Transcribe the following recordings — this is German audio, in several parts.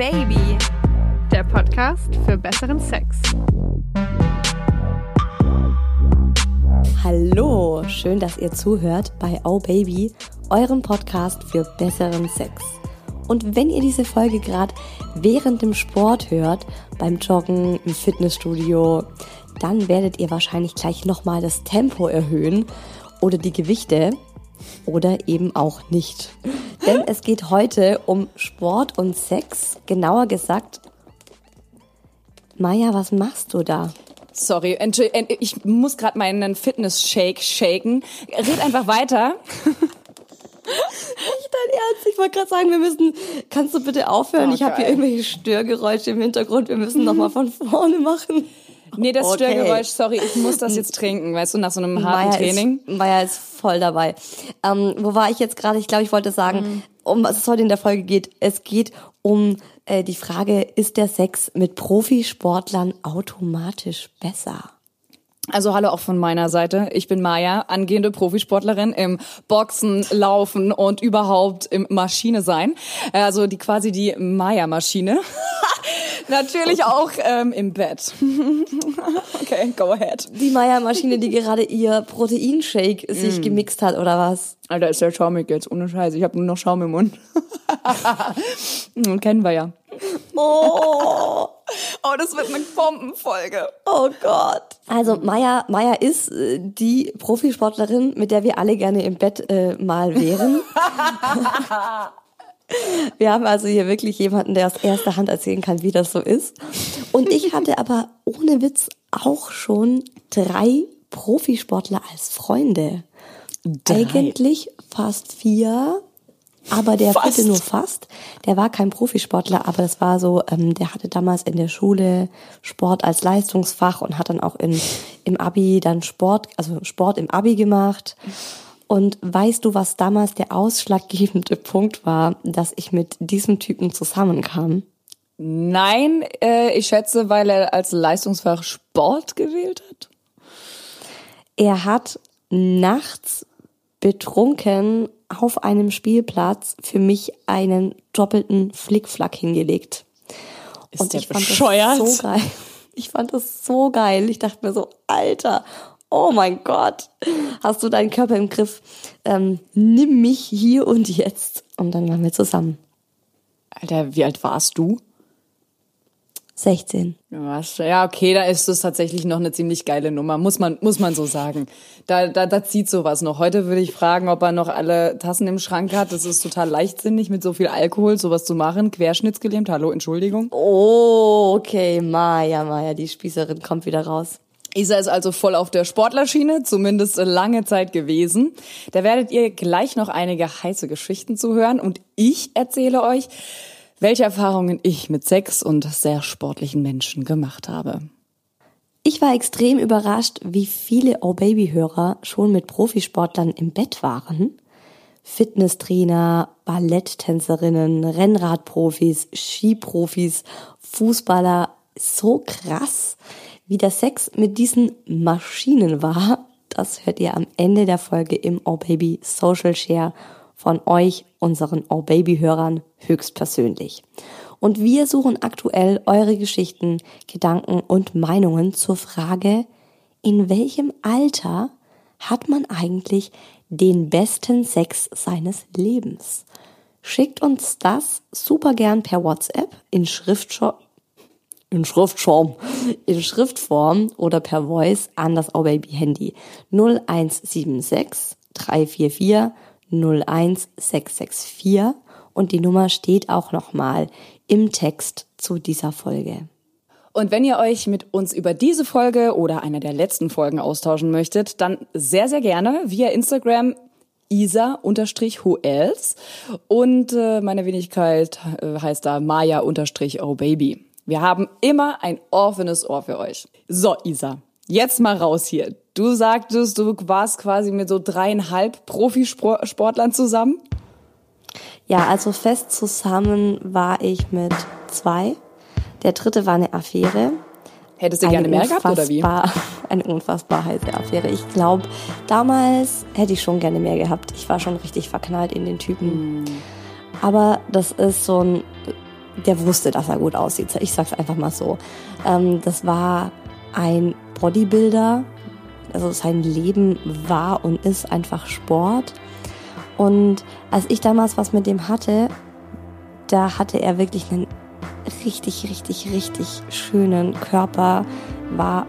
Baby, der Podcast für besseren Sex. Hallo, schön, dass ihr zuhört bei Oh Baby, eurem Podcast für besseren Sex. Und wenn ihr diese Folge gerade während dem Sport hört, beim Joggen, im Fitnessstudio, dann werdet ihr wahrscheinlich gleich nochmal das Tempo erhöhen oder die Gewichte oder eben auch nicht. Denn es geht heute um Sport und Sex, genauer gesagt. Maja, was machst du da? Sorry, ich muss gerade meinen Fitness-Shake shaken. Red einfach weiter. Nicht dein Ernst? Ich wollte gerade sagen, wir müssen. Kannst du bitte aufhören? Oh, ich habe hier irgendwelche Störgeräusche im Hintergrund. Wir müssen noch mal von vorne machen. Nee, das okay. Störgeräusch, sorry, ich muss das jetzt trinken, weißt du, nach so einem harten Maya Training. Ist, Maya ist voll dabei. Ähm, wo war ich jetzt gerade? Ich glaube, ich wollte sagen, mhm. um was es heute in der Folge geht. Es geht um äh, die Frage, ist der Sex mit Profisportlern automatisch besser? Also hallo auch von meiner Seite. Ich bin Maja, angehende Profisportlerin im Boxen, Laufen und überhaupt im Maschine sein. Also die quasi die Maja-Maschine. Natürlich auch ähm, im Bett. okay, go ahead. Die Maja-Maschine, die gerade ihr Proteinshake sich mm. gemixt hat, oder was? Alter, ist der schaumig jetzt, ohne Scheiße. Ich habe nur noch Schaum im Mund. Kennen wir ja. Oh. Oh, das wird eine Bombenfolge. Oh Gott. Also Maya, Maya ist äh, die Profisportlerin, mit der wir alle gerne im Bett äh, mal wären. Wir haben also hier wirklich jemanden, der aus erster Hand erzählen kann, wie das so ist. Und ich hatte aber ohne Witz auch schon drei Profisportler als Freunde. Drei. Eigentlich fast vier, aber der fast. vierte nur fast. Der war kein Profisportler, aber das war so, ähm, der hatte damals in der Schule Sport als Leistungsfach und hat dann auch in, im Abi dann Sport, also Sport im Abi gemacht. Und weißt du, was damals der ausschlaggebende Punkt war, dass ich mit diesem Typen zusammenkam? Nein, äh, ich schätze, weil er als Leistungsfach Sport gewählt hat. Er hat nachts betrunken auf einem Spielplatz für mich einen doppelten Flickflack hingelegt. Ist und ich fand bescheuert? das so geil. Ich fand das so geil. Ich dachte mir so, Alter, oh mein Gott, hast du deinen Körper im Griff? Ähm, nimm mich hier und jetzt. Und dann waren wir zusammen. Alter, wie alt warst du? 16. Ja, okay, da ist es tatsächlich noch eine ziemlich geile Nummer, muss man, muss man so sagen. Da, da, da zieht sowas noch. Heute würde ich fragen, ob er noch alle Tassen im Schrank hat. Das ist total leichtsinnig, mit so viel Alkohol sowas zu machen. Querschnittsgelähmt, hallo, Entschuldigung. Oh, okay, Maja, Maja, die Spießerin kommt wieder raus. Isa ist also voll auf der Sportlerschiene, zumindest lange Zeit gewesen. Da werdet ihr gleich noch einige heiße Geschichten zu hören und ich erzähle euch, welche Erfahrungen ich mit Sex und sehr sportlichen Menschen gemacht habe. Ich war extrem überrascht, wie viele Oh Baby Hörer schon mit Profisportlern im Bett waren. Fitnesstrainer, Balletttänzerinnen, Rennradprofis, Skiprofis, Fußballer, so krass, wie der Sex mit diesen Maschinen war. Das hört ihr am Ende der Folge im Oh Baby Social Share von euch, unseren Oh Baby Hörern, höchstpersönlich. Und wir suchen aktuell eure Geschichten, Gedanken und Meinungen zur Frage, in welchem Alter hat man eigentlich den besten Sex seines Lebens? Schickt uns das super gern per WhatsApp in Schriftform, in Schriftform, in Schriftform oder per Voice an das Oh Baby Handy 0176 344 01664 und die Nummer steht auch nochmal im Text zu dieser Folge. Und wenn ihr euch mit uns über diese Folge oder einer der letzten Folgen austauschen möchtet, dann sehr, sehr gerne via Instagram isa-hoels und äh, meine Wenigkeit äh, heißt da maya-oh baby. Wir haben immer ein offenes Ohr für euch. So, Isa, jetzt mal raus hier. Du sagtest, du warst quasi mit so dreieinhalb Profisportlern zusammen? Ja, also fest zusammen war ich mit zwei. Der dritte war eine Affäre. Hättest du eine gerne mehr gehabt oder wie? Eine unfassbar heiße Affäre. Ich glaube, damals hätte ich schon gerne mehr gehabt. Ich war schon richtig verknallt in den Typen. Mm. Aber das ist so ein der wusste, dass er gut aussieht. Ich sag's einfach mal so. Ähm, das war ein Bodybuilder. Also sein Leben war und ist einfach Sport. Und als ich damals was mit dem hatte, da hatte er wirklich einen richtig, richtig, richtig schönen Körper, war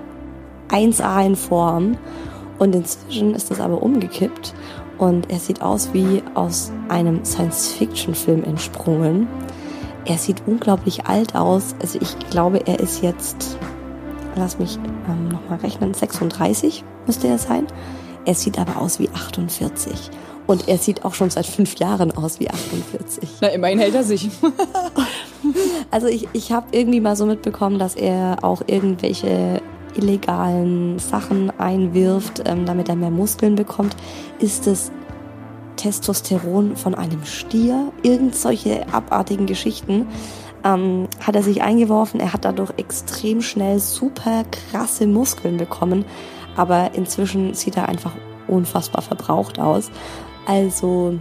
1A in Form. Und inzwischen ist das aber umgekippt und er sieht aus wie aus einem Science-Fiction-Film entsprungen. Er sieht unglaublich alt aus. Also ich glaube, er ist jetzt, lass mich ähm, nochmal rechnen, 36 müsste er sein. Er sieht aber aus wie 48. Und er sieht auch schon seit fünf Jahren aus wie 48. Na, immerhin hält er sich. also ich, ich habe irgendwie mal so mitbekommen, dass er auch irgendwelche illegalen Sachen einwirft, ähm, damit er mehr Muskeln bekommt. Ist es Testosteron von einem Stier? Irgend solche abartigen Geschichten. Ähm, hat er sich eingeworfen. Er hat dadurch extrem schnell super krasse Muskeln bekommen. Aber inzwischen sieht er einfach unfassbar verbraucht aus. Also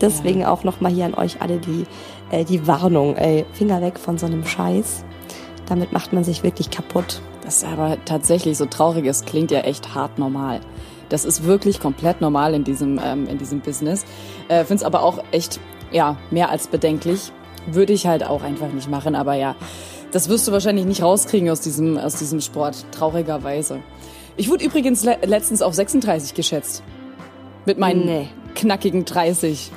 deswegen ja. auch nochmal hier an euch alle die, äh, die Warnung. Ey, Finger weg von so einem Scheiß. Damit macht man sich wirklich kaputt. Das ist aber tatsächlich so traurig. Es klingt ja echt hart normal. Das ist wirklich komplett normal in diesem, ähm, in diesem Business. Äh, Finde es aber auch echt, ja, mehr als bedenklich. Würde ich halt auch einfach nicht machen. Aber ja, das wirst du wahrscheinlich nicht rauskriegen aus diesem, aus diesem Sport, traurigerweise. Ich wurde übrigens le letztens auf 36 geschätzt. Mit meinen nee. knackigen 30.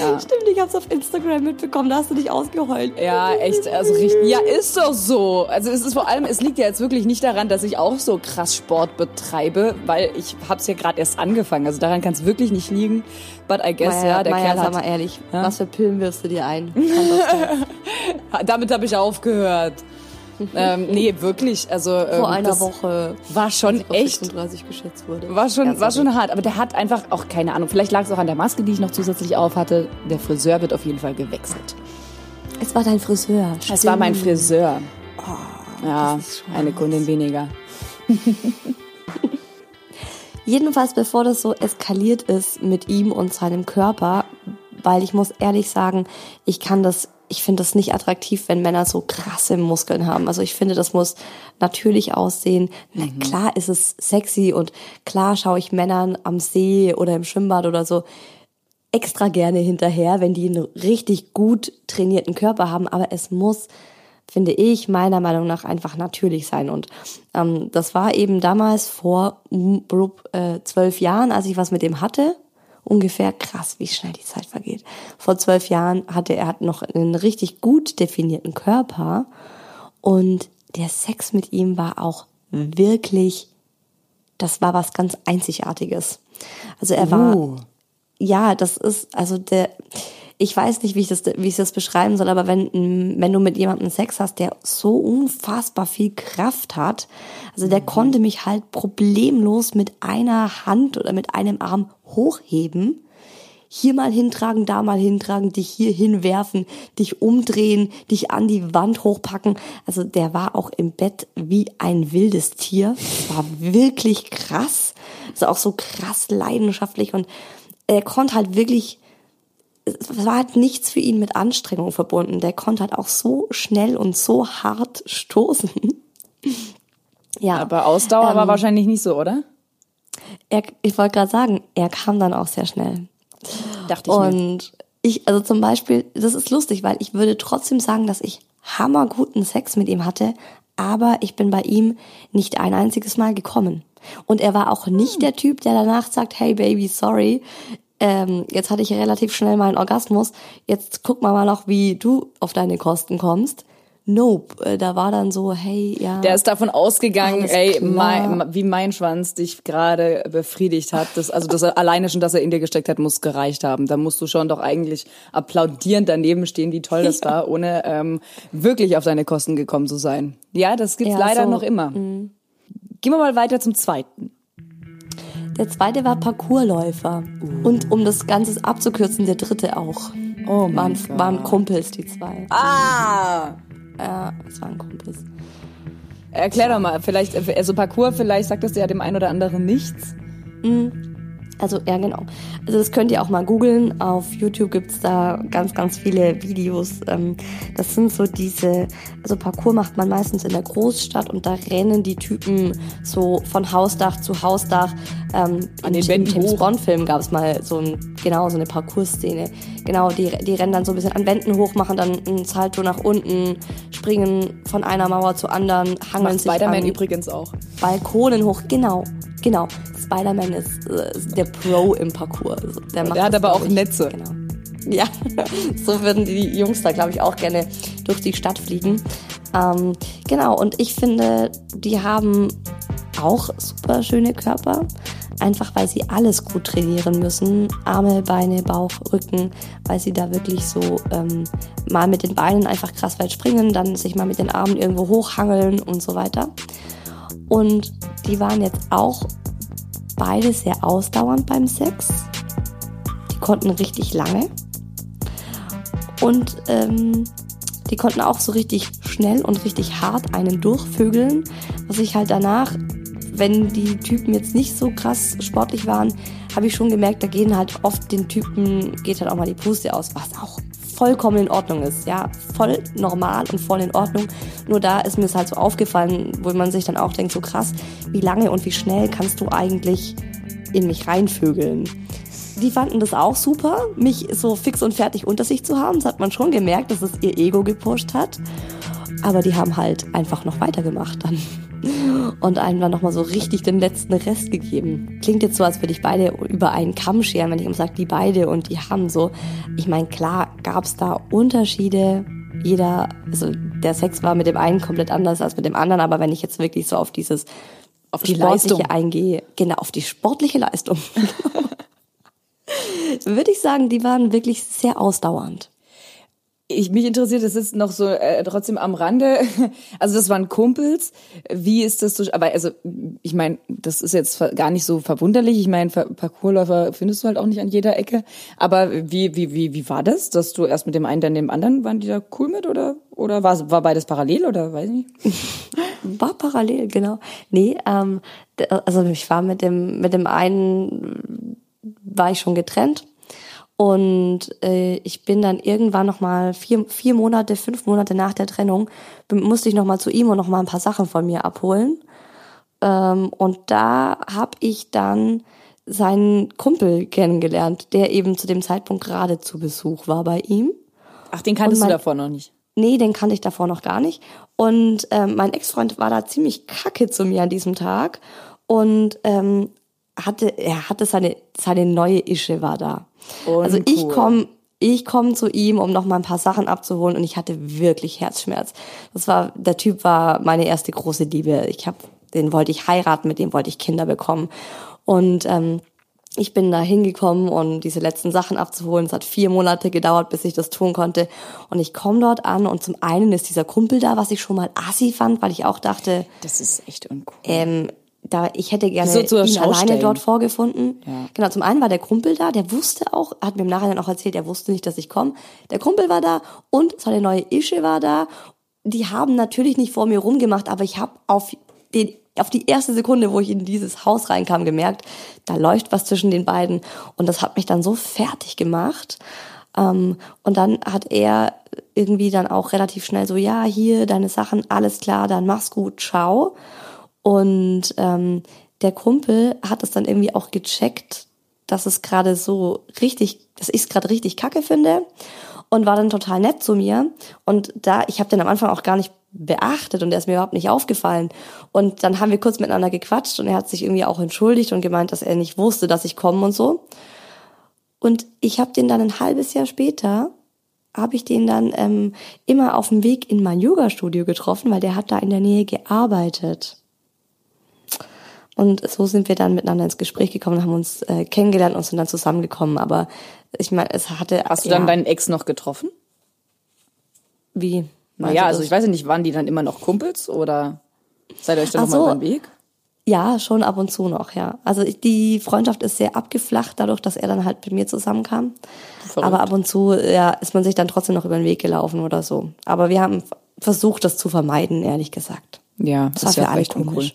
Ja. Stimmt, ich hab's auf Instagram mitbekommen, da hast du dich ausgeheult. Ja, echt, also richtig. Ja, ist doch so. Also es ist vor allem, es liegt ja jetzt wirklich nicht daran, dass ich auch so krass Sport betreibe, weil ich hab's ja gerade erst angefangen. Also daran kann es wirklich nicht liegen. But I guess, Maja, ja, der Maja, Kerl hat... sag mal ehrlich, ja? was für Pillen wirfst du dir ein? Damit habe ich aufgehört ähm, nee, wirklich. Also ähm, vor einer Woche war schon echt 36 geschätzt wurde. War schon, war schon hart. Aber der hat einfach auch keine Ahnung. Vielleicht lag es auch an der Maske, die ich noch zusätzlich auf hatte. Der Friseur wird auf jeden Fall gewechselt. Es war dein Friseur. Stimmt. Es war mein Friseur. Oh, ja, eine Kundin weniger. Jedenfalls, bevor das so eskaliert ist mit ihm und seinem Körper, weil ich muss ehrlich sagen, ich kann das ich finde das nicht attraktiv, wenn Männer so krasse Muskeln haben. Also ich finde, das muss natürlich aussehen. Na mhm. klar ist es sexy und klar schaue ich Männern am See oder im Schwimmbad oder so extra gerne hinterher, wenn die einen richtig gut trainierten Körper haben. Aber es muss, finde ich, meiner Meinung nach einfach natürlich sein. Und ähm, das war eben damals vor äh, zwölf Jahren, als ich was mit dem hatte ungefähr krass, wie schnell die Zeit vergeht. Vor zwölf Jahren hatte er noch einen richtig gut definierten Körper und der Sex mit ihm war auch wirklich, das war was ganz Einzigartiges. Also er war, uh. ja, das ist, also der, ich weiß nicht, wie ich das, wie ich das beschreiben soll, aber wenn, wenn du mit jemandem Sex hast, der so unfassbar viel Kraft hat, also der mhm. konnte mich halt problemlos mit einer Hand oder mit einem Arm hochheben, hier mal hintragen, da mal hintragen, dich hier hinwerfen, dich umdrehen, dich an die Wand hochpacken. Also der war auch im Bett wie ein wildes Tier. War wirklich krass. Also auch so krass leidenschaftlich und er konnte halt wirklich es war halt nichts für ihn mit Anstrengung verbunden. Der konnte halt auch so schnell und so hart stoßen. ja. Aber Ausdauer ähm, war wahrscheinlich nicht so, oder? Er, ich wollte gerade sagen, er kam dann auch sehr schnell. Dachte ich Und mir. ich, also zum Beispiel, das ist lustig, weil ich würde trotzdem sagen, dass ich hammerguten Sex mit ihm hatte, aber ich bin bei ihm nicht ein einziges Mal gekommen. Und er war auch nicht hm. der Typ, der danach sagt, hey Baby, sorry, ähm, jetzt hatte ich relativ schnell meinen Orgasmus, jetzt guck mal mal noch, wie du auf deine Kosten kommst. Nope, äh, da war dann so, hey, ja. Der ist davon ausgegangen, ey, mein, wie mein Schwanz dich gerade befriedigt hat. Das, also das alleine schon, dass er in dir gesteckt hat, muss gereicht haben. Da musst du schon doch eigentlich applaudierend daneben stehen, wie toll das war, ohne ähm, wirklich auf deine Kosten gekommen zu sein. Ja, das gibt's ja, leider so, noch immer. Mh. Gehen wir mal weiter zum zweiten. Der zweite war Parkourläufer. Uh. Und um das Ganze abzukürzen, der dritte auch. Oh waren, waren Kumpels, die zwei. Ah! Ja, es waren Kumpels. Erklär doch mal, vielleicht, also Parkour, vielleicht sagt das ja dem einen oder anderen nichts. Mhm. Also, ja, genau. Also, das könnt ihr auch mal googeln. Auf YouTube gibt's da ganz, ganz viele Videos. Ähm, das sind so diese, also Parcours macht man meistens in der Großstadt und da rennen die Typen so von Hausdach zu Hausdach. Ähm, An den Im Wänden James hoch. Bond-Film gab es mal so ein, genau, so eine Parcours-Szene. Genau, die, die rennen dann so ein bisschen an Wänden hoch, machen dann einen Salto nach unten, springen von einer Mauer zur anderen, hangeln Macht sich Spider-Man an übrigens auch. Balkonen hoch. Genau, genau. Spider-Man ist, äh, der Pro im Parcours. Also, der, Der hat aber auch. Netze. Genau. Ja, so würden die Jungs da, glaube ich, auch gerne durch die Stadt fliegen. Ähm, genau, und ich finde, die haben auch super schöne Körper. Einfach weil sie alles gut trainieren müssen. Arme, Beine, Bauch, Rücken, weil sie da wirklich so ähm, mal mit den Beinen einfach krass weit springen, dann sich mal mit den Armen irgendwo hochhangeln und so weiter. Und die waren jetzt auch beide sehr ausdauernd beim Sex. Die konnten richtig lange. Und ähm, die konnten auch so richtig schnell und richtig hart einen durchvögeln, was ich halt danach, wenn die Typen jetzt nicht so krass sportlich waren, habe ich schon gemerkt, da gehen halt oft den Typen, geht halt auch mal die Puste aus, was auch vollkommen in Ordnung ist, ja, voll normal und voll in Ordnung. Nur da ist mir es halt so aufgefallen, wo man sich dann auch denkt, so krass, wie lange und wie schnell kannst du eigentlich in mich reinvögeln? Die fanden das auch super, mich so fix und fertig unter sich zu haben. Das hat man schon gemerkt, dass es ihr Ego gepusht hat. Aber die haben halt einfach noch weitergemacht dann. Und einem dann nochmal so richtig den letzten Rest gegeben. Klingt jetzt so, als würde ich beide über einen Kamm scheren, wenn ich immer sage, die beide und die haben so. Ich meine, klar gab's da Unterschiede. Jeder, also der Sex war mit dem einen komplett anders als mit dem anderen, aber wenn ich jetzt wirklich so auf dieses Auf die Sportliche Leistung. eingehe, genau, auf die sportliche Leistung, würde ich sagen, die waren wirklich sehr ausdauernd. Ich, mich interessiert, das ist noch so äh, trotzdem am Rande. Also das waren Kumpels. Wie ist das so? Aber also ich meine, das ist jetzt gar nicht so verwunderlich. Ich meine, Parcoursläufer findest du halt auch nicht an jeder Ecke. Aber wie wie wie wie war das, dass du erst mit dem einen, dann dem anderen, waren die da cool mit oder oder war war beides parallel oder weiß ich nicht? War parallel, genau. Nee, ähm, also ich war mit dem, mit dem einen, war ich schon getrennt. Und äh, ich bin dann irgendwann nochmal vier, vier Monate, fünf Monate nach der Trennung, musste ich nochmal zu ihm und nochmal ein paar Sachen von mir abholen. Ähm, und da habe ich dann seinen Kumpel kennengelernt, der eben zu dem Zeitpunkt gerade zu Besuch war bei ihm. Ach, den kanntest Und du mein- davor noch nicht. Nee, den kannte ich davor noch gar nicht. Und ähm, mein Ex-Freund war da ziemlich kacke zu mir an diesem Tag und ähm, hatte, er hatte seine seine neue Ische war da. Also ich Uncool. komme ich komm zu ihm, um noch mal ein paar Sachen abzuholen und ich hatte wirklich Herzschmerz. Das war der Typ war meine erste große Liebe. Ich habe den wollte ich heiraten, mit dem wollte ich Kinder bekommen und ähm, ich bin da hingekommen, um diese letzten Sachen abzuholen. Es hat vier Monate gedauert, bis ich das tun konnte. Und ich komme dort an und zum einen ist dieser Kumpel da, was ich schon mal assi fand, weil ich auch dachte, Das ist echt uncool. ähm, da ich hätte gerne So ihn Schau alleine stellen. dort vorgefunden. Ja. Genau, zum einen war der Kumpel da, der wusste auch, hat mir im Nachhinein auch erzählt, der wusste nicht, dass ich komme. Der Kumpel war da und seine neue Ische war da. Die haben natürlich nicht vor mir rumgemacht, aber ich habe auf den auf die erste Sekunde, wo ich in dieses Haus reinkam, gemerkt, da läuft was zwischen den beiden und das hat mich dann so fertig gemacht. Ähm, und dann hat er irgendwie dann auch relativ schnell so, ja, hier deine Sachen, alles klar, dann mach's gut, ciao. Und ähm, der Kumpel hat es dann irgendwie auch gecheckt, dass es gerade so richtig, dass ich es gerade richtig kacke finde und war dann total nett zu mir. Und da, ich habe den am Anfang auch gar nicht beachtet und er ist mir überhaupt nicht aufgefallen. Und dann haben wir kurz miteinander gequatscht und er hat sich irgendwie auch entschuldigt und gemeint, dass er nicht wusste, dass ich komme und so. Und ich habe den dann ein halbes Jahr später, habe ich den dann ähm, immer auf dem Weg in mein Yoga-Studio getroffen, weil der hat da in der Nähe gearbeitet. Und so sind wir dann miteinander ins Gespräch gekommen, haben uns äh, kennengelernt und sind dann zusammengekommen. Aber ich meine, es hatte. Hast du ja, dann deinen Ex noch getroffen? Wie? Naja, also ich weiß ja nicht, waren die dann immer noch Kumpels oder seid ihr euch dann nochmal so. über den Weg? Ja, schon ab und zu noch, ja. Also ich- die Freundschaft ist sehr abgeflacht, dadurch, dass er dann halt mit mir zusammenkam. Verrückt. Aber ab und zu ja, ist man sich dann trotzdem noch über den Weg gelaufen oder so. Aber wir haben versucht, das zu vermeiden, ehrlich gesagt. Ja, Das das ist war ja echt uncool.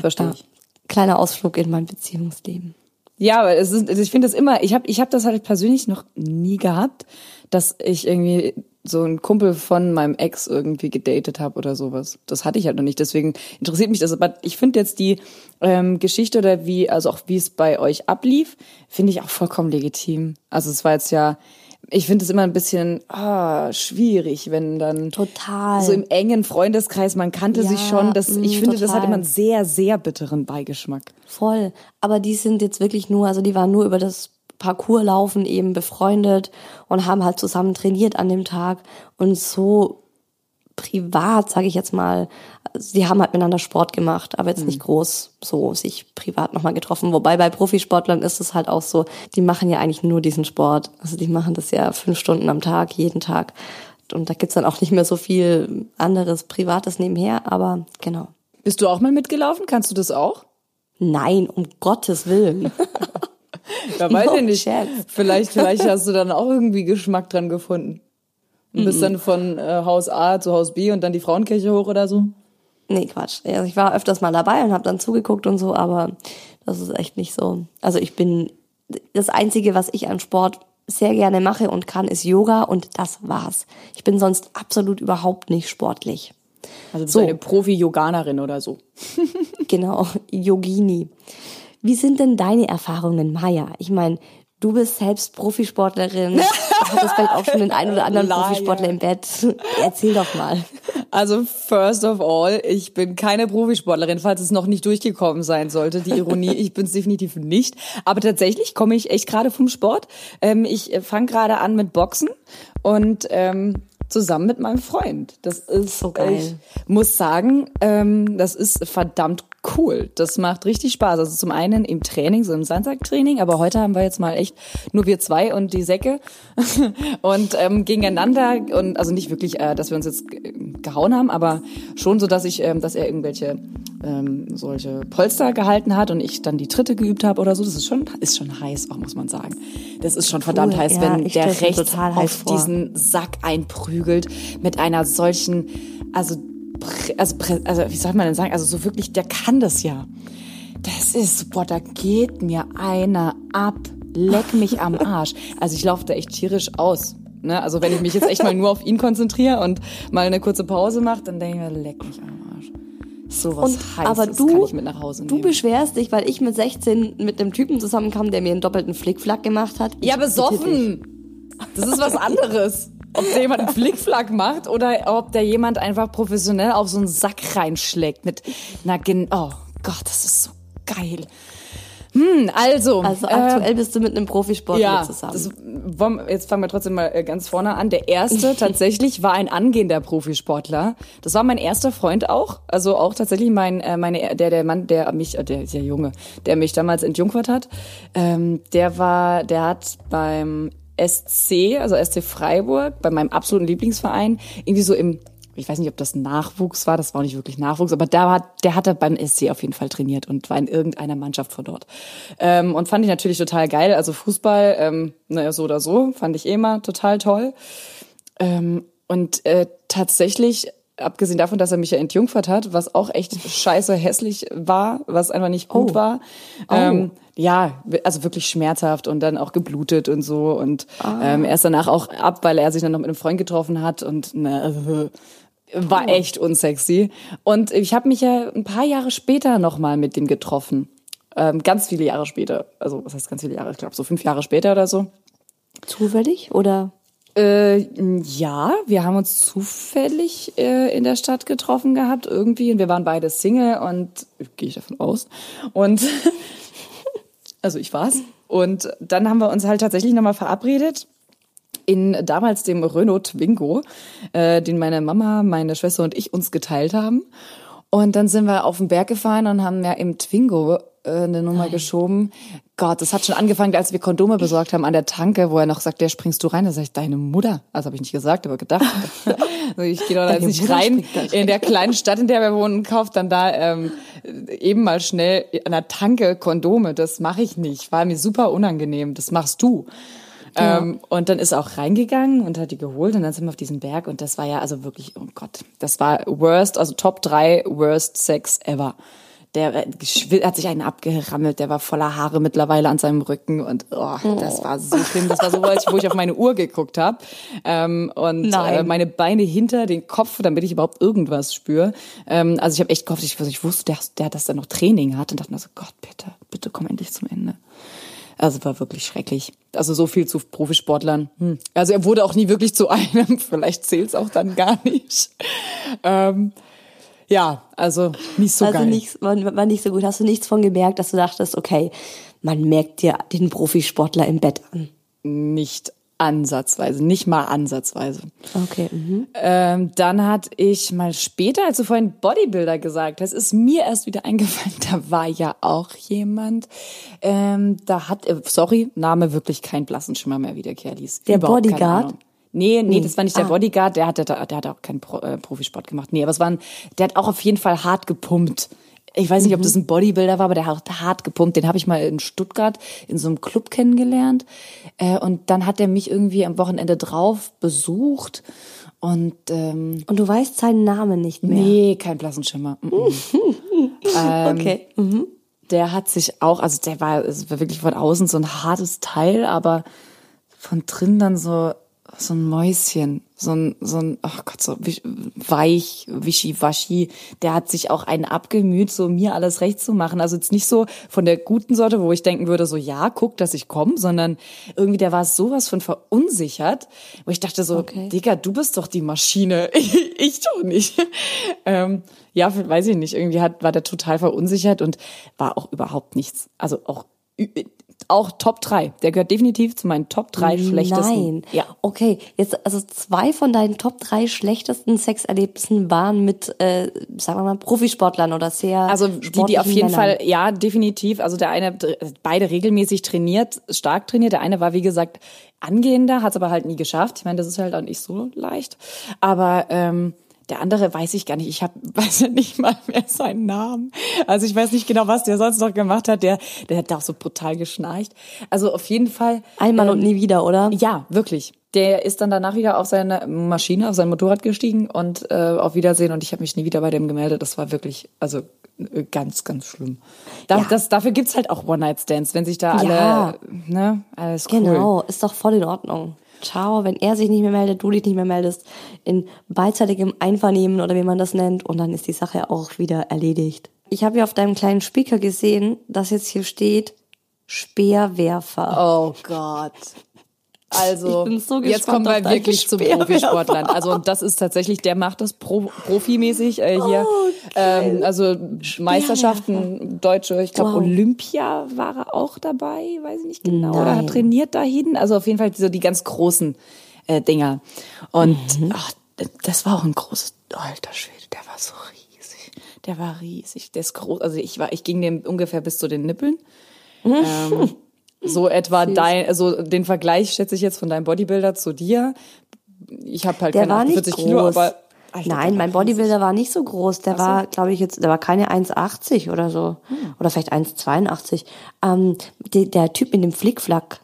Verstehe Ja. ich. Kleiner Ausflug in mein Beziehungsleben. Ja, aber es ist, ich finde das immer, ich habe ich hab das halt persönlich noch nie gehabt, dass ich irgendwie so einen Kumpel von meinem Ex irgendwie gedatet habe oder sowas. Das hatte ich halt noch nicht. Deswegen interessiert mich das. Aber ich finde jetzt die ähm, Geschichte oder wie, also auch wie es bei euch ablief, finde ich auch vollkommen legitim. Also es war jetzt ja, ich finde es immer ein bisschen ah, schwierig, wenn dann Total. so im engen Freundeskreis, man kannte Ja, sich schon. Das, ich mm, finde, das hat total. immer einen sehr, sehr bitteren Beigeschmack. Voll. Aber die sind jetzt wirklich nur, also die waren nur über das Parcourslaufen eben befreundet und haben halt zusammen trainiert an dem Tag und so privat, sage ich jetzt mal, sie haben halt miteinander Sport gemacht, aber jetzt nicht groß so sich privat nochmal getroffen. Wobei bei Profisportlern ist es halt auch so, die machen ja eigentlich nur diesen Sport. Also die machen das ja fünf Stunden am Tag, jeden Tag. Und da gibt's dann auch nicht mehr so viel anderes Privates nebenher, aber genau. Bist du auch mal mitgelaufen? Kannst du das auch? Nein, um Gottes Willen. Ja, weiß No ich nicht. chance. Vielleicht, vielleicht hast du dann auch irgendwie Geschmack dran gefunden. Und bist dann von äh, Haus A zu Haus B und dann die Frauenkirche hoch oder so? Nee, Quatsch. Also ich war öfters mal dabei und habe dann zugeguckt und so, aber das ist echt nicht so. Also ich bin das einzige, was ich an Sport sehr gerne mache und kann, ist Yoga und das war's. Ich bin sonst absolut überhaupt nicht sportlich. Also bist So. eine Profi-Yoganerin oder so. Genau, Yogini. Wie sind denn deine Erfahrungen, Maya? Ich meine, du bist selbst Profisportlerin, hattest vielleicht auch schon den einen oder anderen. Profisportler im Bett. Erzähl doch mal. Also first of all, ich bin keine Profisportlerin, falls es noch nicht durchgekommen sein sollte. Die Ironie, ich bin es definitiv nicht. Aber tatsächlich komme ich echt gerade vom Sport. Ähm, ich fange gerade an mit Boxen und ähm, zusammen mit meinem Freund. Das ist So geil. Ich muss sagen, ähm, das ist verdammt cool. Das macht richtig Spaß. Also zum einen im Training, so im Sandsacktraining, aber heute haben wir jetzt mal echt nur wir zwei und die Säcke und ähm, gegeneinander und also nicht wirklich, äh, dass wir uns jetzt ge- gehauen haben, aber schon so, dass ich, ähm, dass er irgendwelche ähm, solche Polster gehalten hat und ich dann die Tritte geübt habe oder so. Das ist schon ist schon heiß, auch muss man sagen. Das ist schon verdammt heiß, ja, wenn der rechts auf vor. diesen Sack einprügelt mit einer solchen, also also, also wie soll man denn sagen, also so wirklich, der kann das ja. Das ist, boah, da geht mir einer ab, leck mich am Arsch. Also ich laufe da echt tierisch aus. Ne? Also wenn ich mich jetzt echt mal nur auf ihn konzentriere und mal eine kurze Pause mache, dann denke ich mir, leck mich am Arsch. So was Und, heißes aber kann du, ich mit nach Hause du beschwerst dich, weil ich mit 16 mit einem Typen zusammenkam, der mir einen doppelten Flickflack gemacht hat. Ich Ja, besoffen. Das ist was anderes. Ob der jemand einen Flickflack macht oder ob der jemand einfach professionell auf so einen Sack reinschlägt mit einer gen Oh Gott, das ist so geil. Hm, also. Also äh, aktuell bist du mit einem Profisportler ja, zusammen. das, jetzt fangen wir trotzdem mal äh, ganz vorne an. Der erste tatsächlich war ein angehender Profisportler. Das war mein erster Freund auch, also auch tatsächlich mein äh, meine der der Mann, der mich, äh, der ist ja Junge, der mich damals entjungfert hat. Ähm, der war, der hat beim SC, also SC Freiburg, bei meinem absoluten Lieblingsverein, irgendwie so im ich weiß nicht, ob das Nachwuchs war, das war auch nicht wirklich Nachwuchs, aber da hat, der hat er beim SC auf jeden Fall trainiert und war in irgendeiner Mannschaft von dort. Ähm, und fand ich natürlich total geil. Also Fußball, ähm, naja, so oder so, fand ich eh immer total toll. Ähm, und äh, tatsächlich, abgesehen davon, dass er mich ja entjungfert hat, was auch echt scheiße hässlich war, was einfach nicht gut Oh. war. Ähm, ja, also wirklich schmerzhaft und dann auch geblutet und so. Und ähm, er ist danach auch ab, weil er sich dann noch mit einem Freund getroffen hat und ne, war echt unsexy. Und ich habe mich ja ein paar Jahre später nochmal mit dem getroffen. Ähm, ganz viele Jahre später. Also, was heißt ganz viele Jahre? Ich glaube, so fünf Jahre später oder so. Zufällig oder? Äh, ja, wir haben uns zufällig äh, in der Stadt getroffen gehabt irgendwie und wir waren beide Single und gehe ich davon aus und also ich war's und dann haben wir uns halt tatsächlich nochmal verabredet in damals dem Renault Twingo, äh, den meine Mama, meine Schwester und ich uns geteilt haben. Und dann sind wir auf den Berg gefahren und haben ja im Twingo äh, eine Nummer geschoben. Gott, das hat schon angefangen, als wir Kondome besorgt haben an der Tanke, wo er noch sagt, der springst du rein. Da sag ich, deine Mutter. Also habe ich nicht gesagt, aber gedacht. also ich gehe doch da jetzt nicht rein in der kleinen Stadt, in der wir wohnen, kauft dann da ähm, eben mal schnell an der Tanke Kondome. Das mache ich nicht. War mir super unangenehm. Das machst du. Ähm, und dann ist er auch reingegangen und hat die geholt und dann sind wir auf diesem Berg und das war ja also wirklich, oh Gott, das war worst, also Top 3 worst Sex ever. Der hat sich einen abgerammelt, der war voller Haare mittlerweile an seinem Rücken und oh, das war so schlimm. Das war so, als wo ich auf meine Uhr geguckt habe ähm, und äh, meine Beine hinter den Kopf, damit ich überhaupt irgendwas spüre. Ähm, also ich habe echt gehofft, ich, ich wusste, der, der, dass der noch Training hat und dachte mir so, Gott, bitte, bitte komm endlich zum Ende. Also war wirklich schrecklich. Also so viel zu Profisportlern. Hm. Also er wurde auch nie wirklich zu einem. Vielleicht zählt's auch dann gar nicht. Ähm, ja, also nicht so also geil. nicht, war, war nicht so gut. Hast du nichts von gemerkt, dass du dachtest, okay, man merkt dir den Profisportler im Bett an. Nicht ansatzweise, nicht mal ansatzweise. Okay. Mhm. Ähm, dann hatte ich mal später, als du vorhin Bodybuilder gesagt hast, ist mir erst wieder eingefallen, da war ja auch jemand, ähm, da hat, äh, sorry, Name wirklich kein blassen Schimmer mehr, wie der Kerl hieß. Der Überhaupt Bodyguard? Ahnung. Nee, nee, das war nicht der Ah. Bodyguard, der hat, der, der hat auch keinen Pro, äh, Profisport gemacht. Nee, aber es war ein, der hat auch auf jeden Fall hart gepumpt. Ich weiß nicht, ob das ein Bodybuilder war, aber der hat hart gepumpt. Den habe ich mal in Stuttgart in so einem Club kennengelernt. Äh, und dann hat er mich irgendwie am Wochenende drauf besucht. Und ähm, Und du weißt seinen Namen nicht mehr. nee, kein blassen Schimmer. Mm, mm. Ähm, Okay. Mhm. Der hat sich auch, also der war, es war wirklich von außen so ein hartes Teil, aber von drin dann so so ein Mäuschen, so ein, so ein, ach Gott, so weich, wischiwaschi. Der hat sich auch einen abgemüht, so mir alles recht zu machen. Also jetzt nicht so von der guten Sorte, wo ich denken würde, so ja, guck, dass ich komme, sondern irgendwie der war sowas von verunsichert, wo ich dachte so, Okay. Digga, du bist doch die Maschine, ich doch nicht. ähm, ja, weiß ich nicht. Irgendwie hat, war der total verunsichert und war auch überhaupt nichts. Also auch auch Top 3. Der gehört definitiv zu meinen Top 3 schlechtesten. Nein. Ja. Okay, jetzt also zwei von deinen Top drei schlechtesten Sexerlebnissen waren mit, äh, sagen wir mal, Profisportlern oder sehr Also die, die auf jeden Männern. Fall, ja, definitiv. Also der eine, beide regelmäßig trainiert, stark trainiert. Der eine war, wie gesagt, angehender, hat es aber halt nie geschafft. Ich meine, das ist halt auch nicht so leicht. Aber ähm, der andere weiß ich gar nicht. Ich hab, weiß ja nicht mal mehr seinen Namen. Also ich weiß nicht genau, was der sonst noch gemacht hat. Der, der hat da auch so brutal geschnarcht. Also auf jeden Fall. Einmal ähm, und nie wieder, oder? Ja, wirklich. Der ist dann danach wieder auf seine Maschine, auf sein Motorrad gestiegen und äh, auf Wiedersehen. Und ich habe mich nie wieder bei dem gemeldet. Das war wirklich, also äh, ganz, ganz schlimm. Da, Ja. das, dafür gibt's halt auch One-Night-Stands, wenn sich da alle, Ja. ne, alles cool. Genau, ist doch voll in Ordnung. Ciao, wenn er sich nicht mehr meldet, du dich nicht mehr meldest, in beidseitigem Einvernehmen oder wie man das nennt, und dann ist die Sache auch wieder erledigt. Ich habe ja auf deinem kleinen Speaker gesehen, dass jetzt hier steht Speerwerfer. Oh Gott. Also, so jetzt kommen wir wirklich zum. Profisportlern. Also, und das ist tatsächlich, der macht das Pro, profimäßig äh, hier. ähm, also, Meisterschaften, deutsche, ich glaube, Wow. Olympia war er auch dabei, weiß ich nicht genau. Oder Nein. hat trainiert dahin. Also, auf jeden Fall so die ganz großen äh, Dinger. Und Mhm. ach, das war auch ein großes, alter Schwede, der war so riesig. Der war riesig. Der ist groß. Also, ich war, ich ging dem ungefähr bis zu den Nippeln. Ähm, so etwa dein, also den Vergleich schätze ich jetzt von deinem Bodybuilder zu dir. Ich habe halt Der keine war nicht 48 groß. Kilo, aber Alter, Nein, mein Bodybuilder war nicht so groß. Der war, glaube ich, jetzt, der war keine 1,80 oder so. Hm. Oder vielleicht 1,82. Ähm, der, der Typ mit dem Flickflack,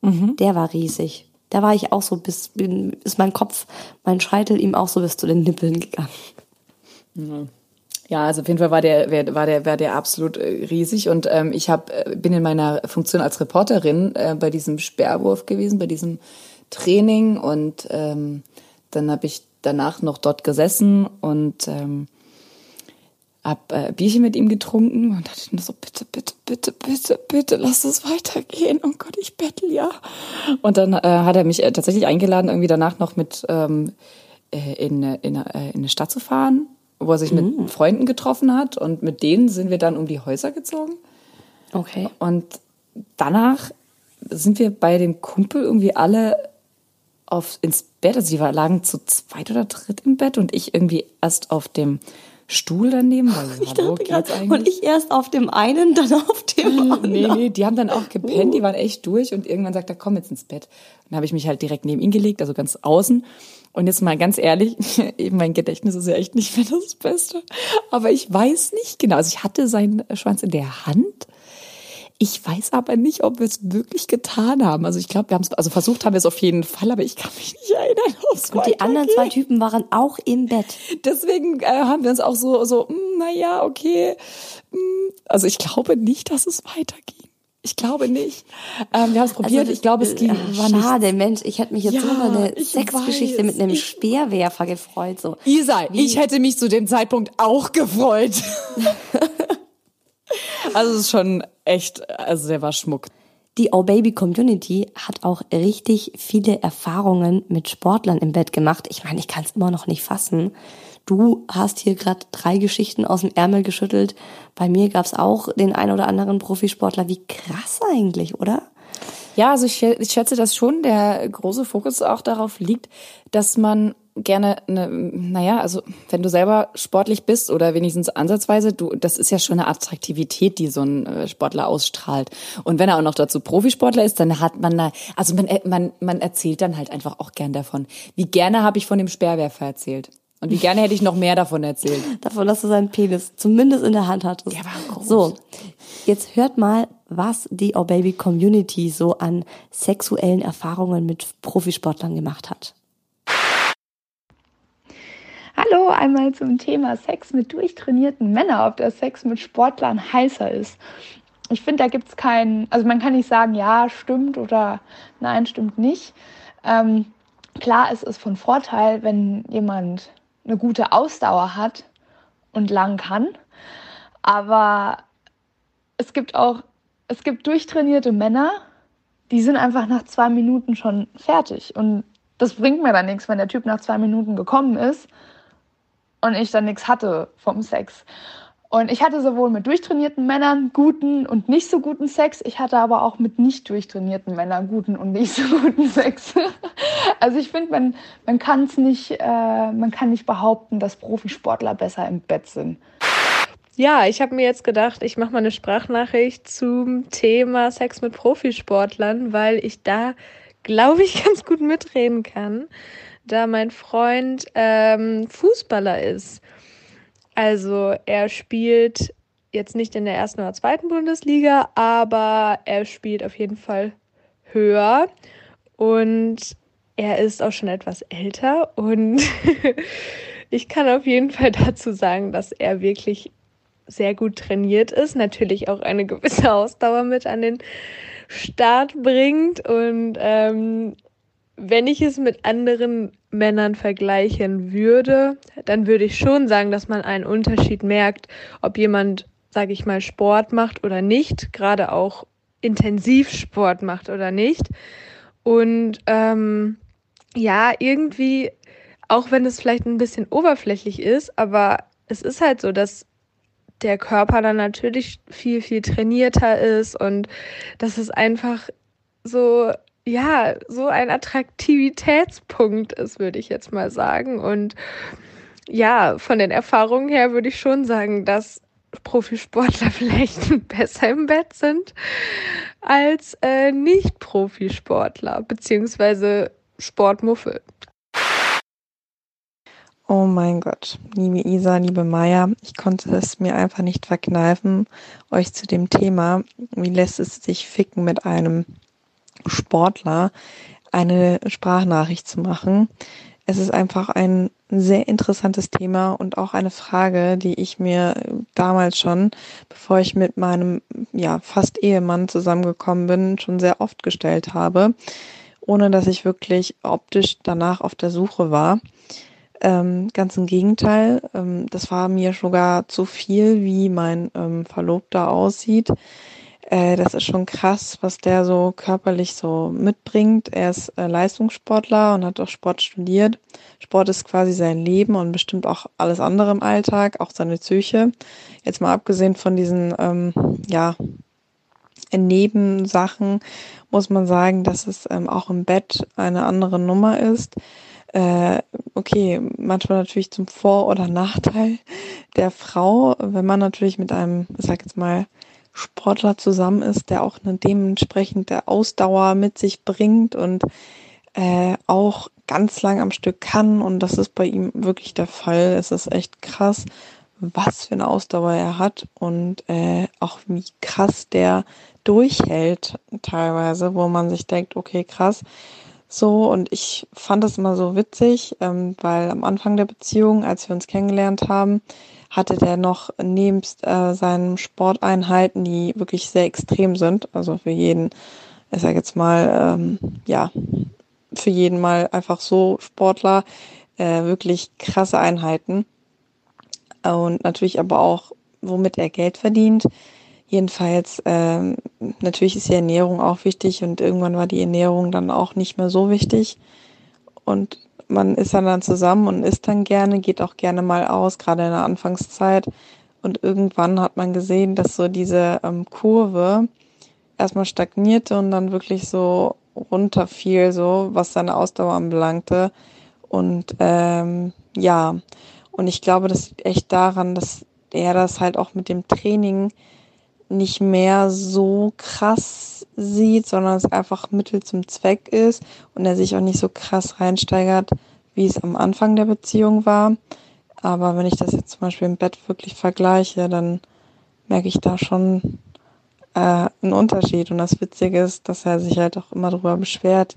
Mhm. der war riesig. Da war ich auch so bis, bin- ist mein Kopf, mein Scheitel ihm auch so bis zu den Nippeln gegangen. Ja, also auf jeden Fall war der, war der, war der absolut äh, riesig und ähm, ich hab, äh, bin in meiner Funktion als Reporterin äh, bei diesem Sperrwurf gewesen, bei diesem Training und ähm, dann habe ich danach noch dort gesessen und ähm, hab äh, Bierchen mit ihm getrunken und dachte nur so, bitte, bitte, bitte, bitte, bitte, lass es weitergehen. Oh Gott, ich bettel ja. Und dann äh, hat er mich äh, tatsächlich eingeladen, irgendwie danach noch mit ähm, äh, in, in, in eine Stadt zu fahren, wo er sich mit Freunden getroffen hat und mit denen sind wir dann um die Häuser gezogen. Okay. Und danach sind wir bei dem Kumpel irgendwie alle auf, ins Bett. Also die lagen zu zweit oder dritt im Bett und ich irgendwie erst auf dem Stuhl daneben. Weil, hallo, geht's eigentlich? und ich erst auf dem einen, dann auf dem anderen. Nee, nee, die haben dann auch gepennt, die waren echt durch und irgendwann sagt er, komm jetzt ins Bett. Dann habe ich mich halt direkt neben ihn gelegt, also ganz außen. Und jetzt mal ganz ehrlich, eben mein Gedächtnis ist ja echt nicht mehr das Beste. Aber ich weiß nicht genau. Also ich hatte seinen Schwanz in der Hand. Ich weiß aber nicht, ob wir es wirklich getan haben. Also ich glaube, wir haben es, also versucht haben wir es auf jeden Fall, aber ich kann mich nicht erinnern, ob es Und die anderen zwei Typen waren auch im Bett. Deswegen äh, haben wir uns auch so, so, mm, naja, okay. Hm, also ich glaube nicht, dass es weiterging. Ich glaube nicht. Ähm, wir haben es also probiert. Also, ich glaube, es ging. Ach, war schade, nicht. Mensch. Ich hätte mich jetzt ja, über eine Sexgeschichte mit einem ich, Speerwerfer gefreut. So. Isa, Wie? ich hätte mich zu dem Zeitpunkt auch gefreut. also es ist schon echt, also der war Schmuck. Die Oh Baby Community hat auch richtig viele Erfahrungen mit Sportlern im Bett gemacht. Ich meine, ich kann es immer noch nicht fassen. Du hast hier gerade drei Geschichten aus dem Ärmel geschüttelt. Bei mir gab es auch den ein oder anderen Profisportler. Wie krass eigentlich, oder? Ja, also ich, ich schätze, dass schon der große Fokus auch darauf liegt, dass man gerne eine, naja, also wenn du selber sportlich bist oder wenigstens ansatzweise, du, das ist ja schon eine Attraktivität, die so ein äh, Sportler ausstrahlt. Und wenn er auch noch dazu Profisportler ist, dann hat man da, also man, äh, man, man erzählt dann halt einfach auch gern davon. Wie gerne habe ich von dem Speerwerfer erzählt. Und wie gerne hätte ich noch mehr davon erzählt. davon, dass du seinen Penis zumindest in der Hand hattest. Der war groß. So, jetzt hört mal, was die Oh Baby Community so an sexuellen Erfahrungen mit Profisportlern gemacht hat. Hallo, einmal zum Thema Sex mit durchtrainierten Männern, ob der Sex mit Sportlern heißer ist. Ich finde, da gibt es keinen, also man kann nicht sagen, ja, stimmt oder nein, stimmt nicht. Ähm, klar, es ist von Vorteil, wenn jemand eine gute Ausdauer hat und lang kann. Aber es gibt auch, es gibt durchtrainierte Männer, die sind einfach nach zwei Minuten schon fertig. Und das bringt mir dann nichts, wenn der Typ nach zwei Minuten gekommen ist und ich dann nichts hatte vom Sex. Und ich hatte sowohl mit durchtrainierten Männern guten und nicht so guten Sex. Ich hatte aber auch mit nicht durchtrainierten Männern guten und nicht so guten Sex. also ich finde, man, man kann es nicht, äh, man kann nicht behaupten, dass Profisportler besser im Bett sind. Ja, ich habe mir jetzt gedacht, ich mache mal eine Sprachnachricht zum Thema Sex mit Profisportlern, weil ich da, glaube ich, ganz gut mitreden kann da mein Freund ähm, Fußballer ist. Also er spielt jetzt nicht in der ersten oder zweiten Bundesliga, aber er spielt auf jeden Fall höher. Und er ist auch schon etwas älter. Und ich kann auf jeden Fall dazu sagen, dass er wirklich sehr gut trainiert ist, natürlich auch eine gewisse Ausdauer mit an den Start bringt. Und ähm, wenn ich es mit anderen Männern vergleichen würde, dann würde ich schon sagen, dass man einen Unterschied merkt, ob jemand, sage ich mal, Sport macht oder nicht, gerade auch intensiv Sport macht oder nicht. Und ähm, ja, irgendwie, auch wenn es vielleicht ein bisschen oberflächlich ist, aber es ist halt so, dass der Körper dann natürlich viel, viel trainierter ist und dass es einfach so ja, so ein Attraktivitätspunkt ist, würde ich jetzt mal sagen. Und ja, von den Erfahrungen her würde ich schon sagen, dass Profisportler vielleicht besser im Bett sind als äh, Nicht-Profisportler, beziehungsweise Sportmuffel. Oh mein Gott, liebe Isa, liebe Maya, ich konnte es mir einfach nicht verkneifen, euch zu dem Thema, wie lässt es sich ficken mit einem Sportler eine Sprachnachricht zu machen. Es ist einfach ein sehr interessantes Thema und auch eine Frage, die ich mir damals schon, bevor ich mit meinem ja fast Ehemann zusammengekommen bin, schon sehr oft gestellt habe, ohne dass ich wirklich optisch danach auf der Suche war. Ähm, ganz im Gegenteil, ähm, das war mir sogar zu viel, wie mein ähm, Verlobter aussieht. Äh, das ist schon krass, was der so körperlich so mitbringt. Er ist äh, Leistungssportler und hat auch Sport studiert. Sport ist quasi sein Leben und bestimmt auch alles andere im Alltag, auch seine Psyche. Jetzt mal abgesehen von diesen, ähm, ja, Nebensachen muss man sagen, dass es ähm, auch im Bett eine andere Nummer ist. Äh, okay, manchmal natürlich zum Vor- oder Nachteil der Frau, wenn man natürlich mit einem, ich sag jetzt mal, Sportler zusammen ist, der auch eine dementsprechende Ausdauer mit sich bringt und äh, auch ganz lang am Stück kann. Und das ist bei ihm wirklich der Fall. Es ist echt krass, was für eine Ausdauer er hat und äh, auch wie krass der durchhält teilweise, wo man sich denkt, okay, krass, So, und ich fand das immer so witzig, ähm, weil am Anfang der Beziehung, als wir uns kennengelernt haben, hatte der noch nebst äh, seinen Sporteinheiten, die wirklich sehr extrem sind, also für jeden, ich sag jetzt mal, ähm, ja, für jeden mal einfach so Sportler, äh, wirklich krasse Einheiten. Und natürlich aber auch, womit er Geld verdient. Jedenfalls, ähm, natürlich ist die Ernährung auch wichtig und irgendwann war die Ernährung dann auch nicht mehr so wichtig. Und man ist dann, dann zusammen und isst dann gerne, geht auch gerne mal aus, gerade in der Anfangszeit. Und irgendwann hat man gesehen, dass so diese ähm, Kurve erstmal stagnierte und dann wirklich so runterfiel, so was seine Ausdauer anbelangte. Und ähm, ja, und ich glaube, das liegt echt daran, dass er das halt auch mit dem Training nicht mehr so krass sieht, sondern es einfach Mittel zum Zweck ist und er sich auch nicht so krass reinsteigert, wie es am Anfang der Beziehung war. Aber wenn ich das jetzt zum Beispiel im Bett wirklich vergleiche, dann merke ich da schon äh, einen Unterschied. Und das Witzige ist, dass er sich halt auch immer darüber beschwert,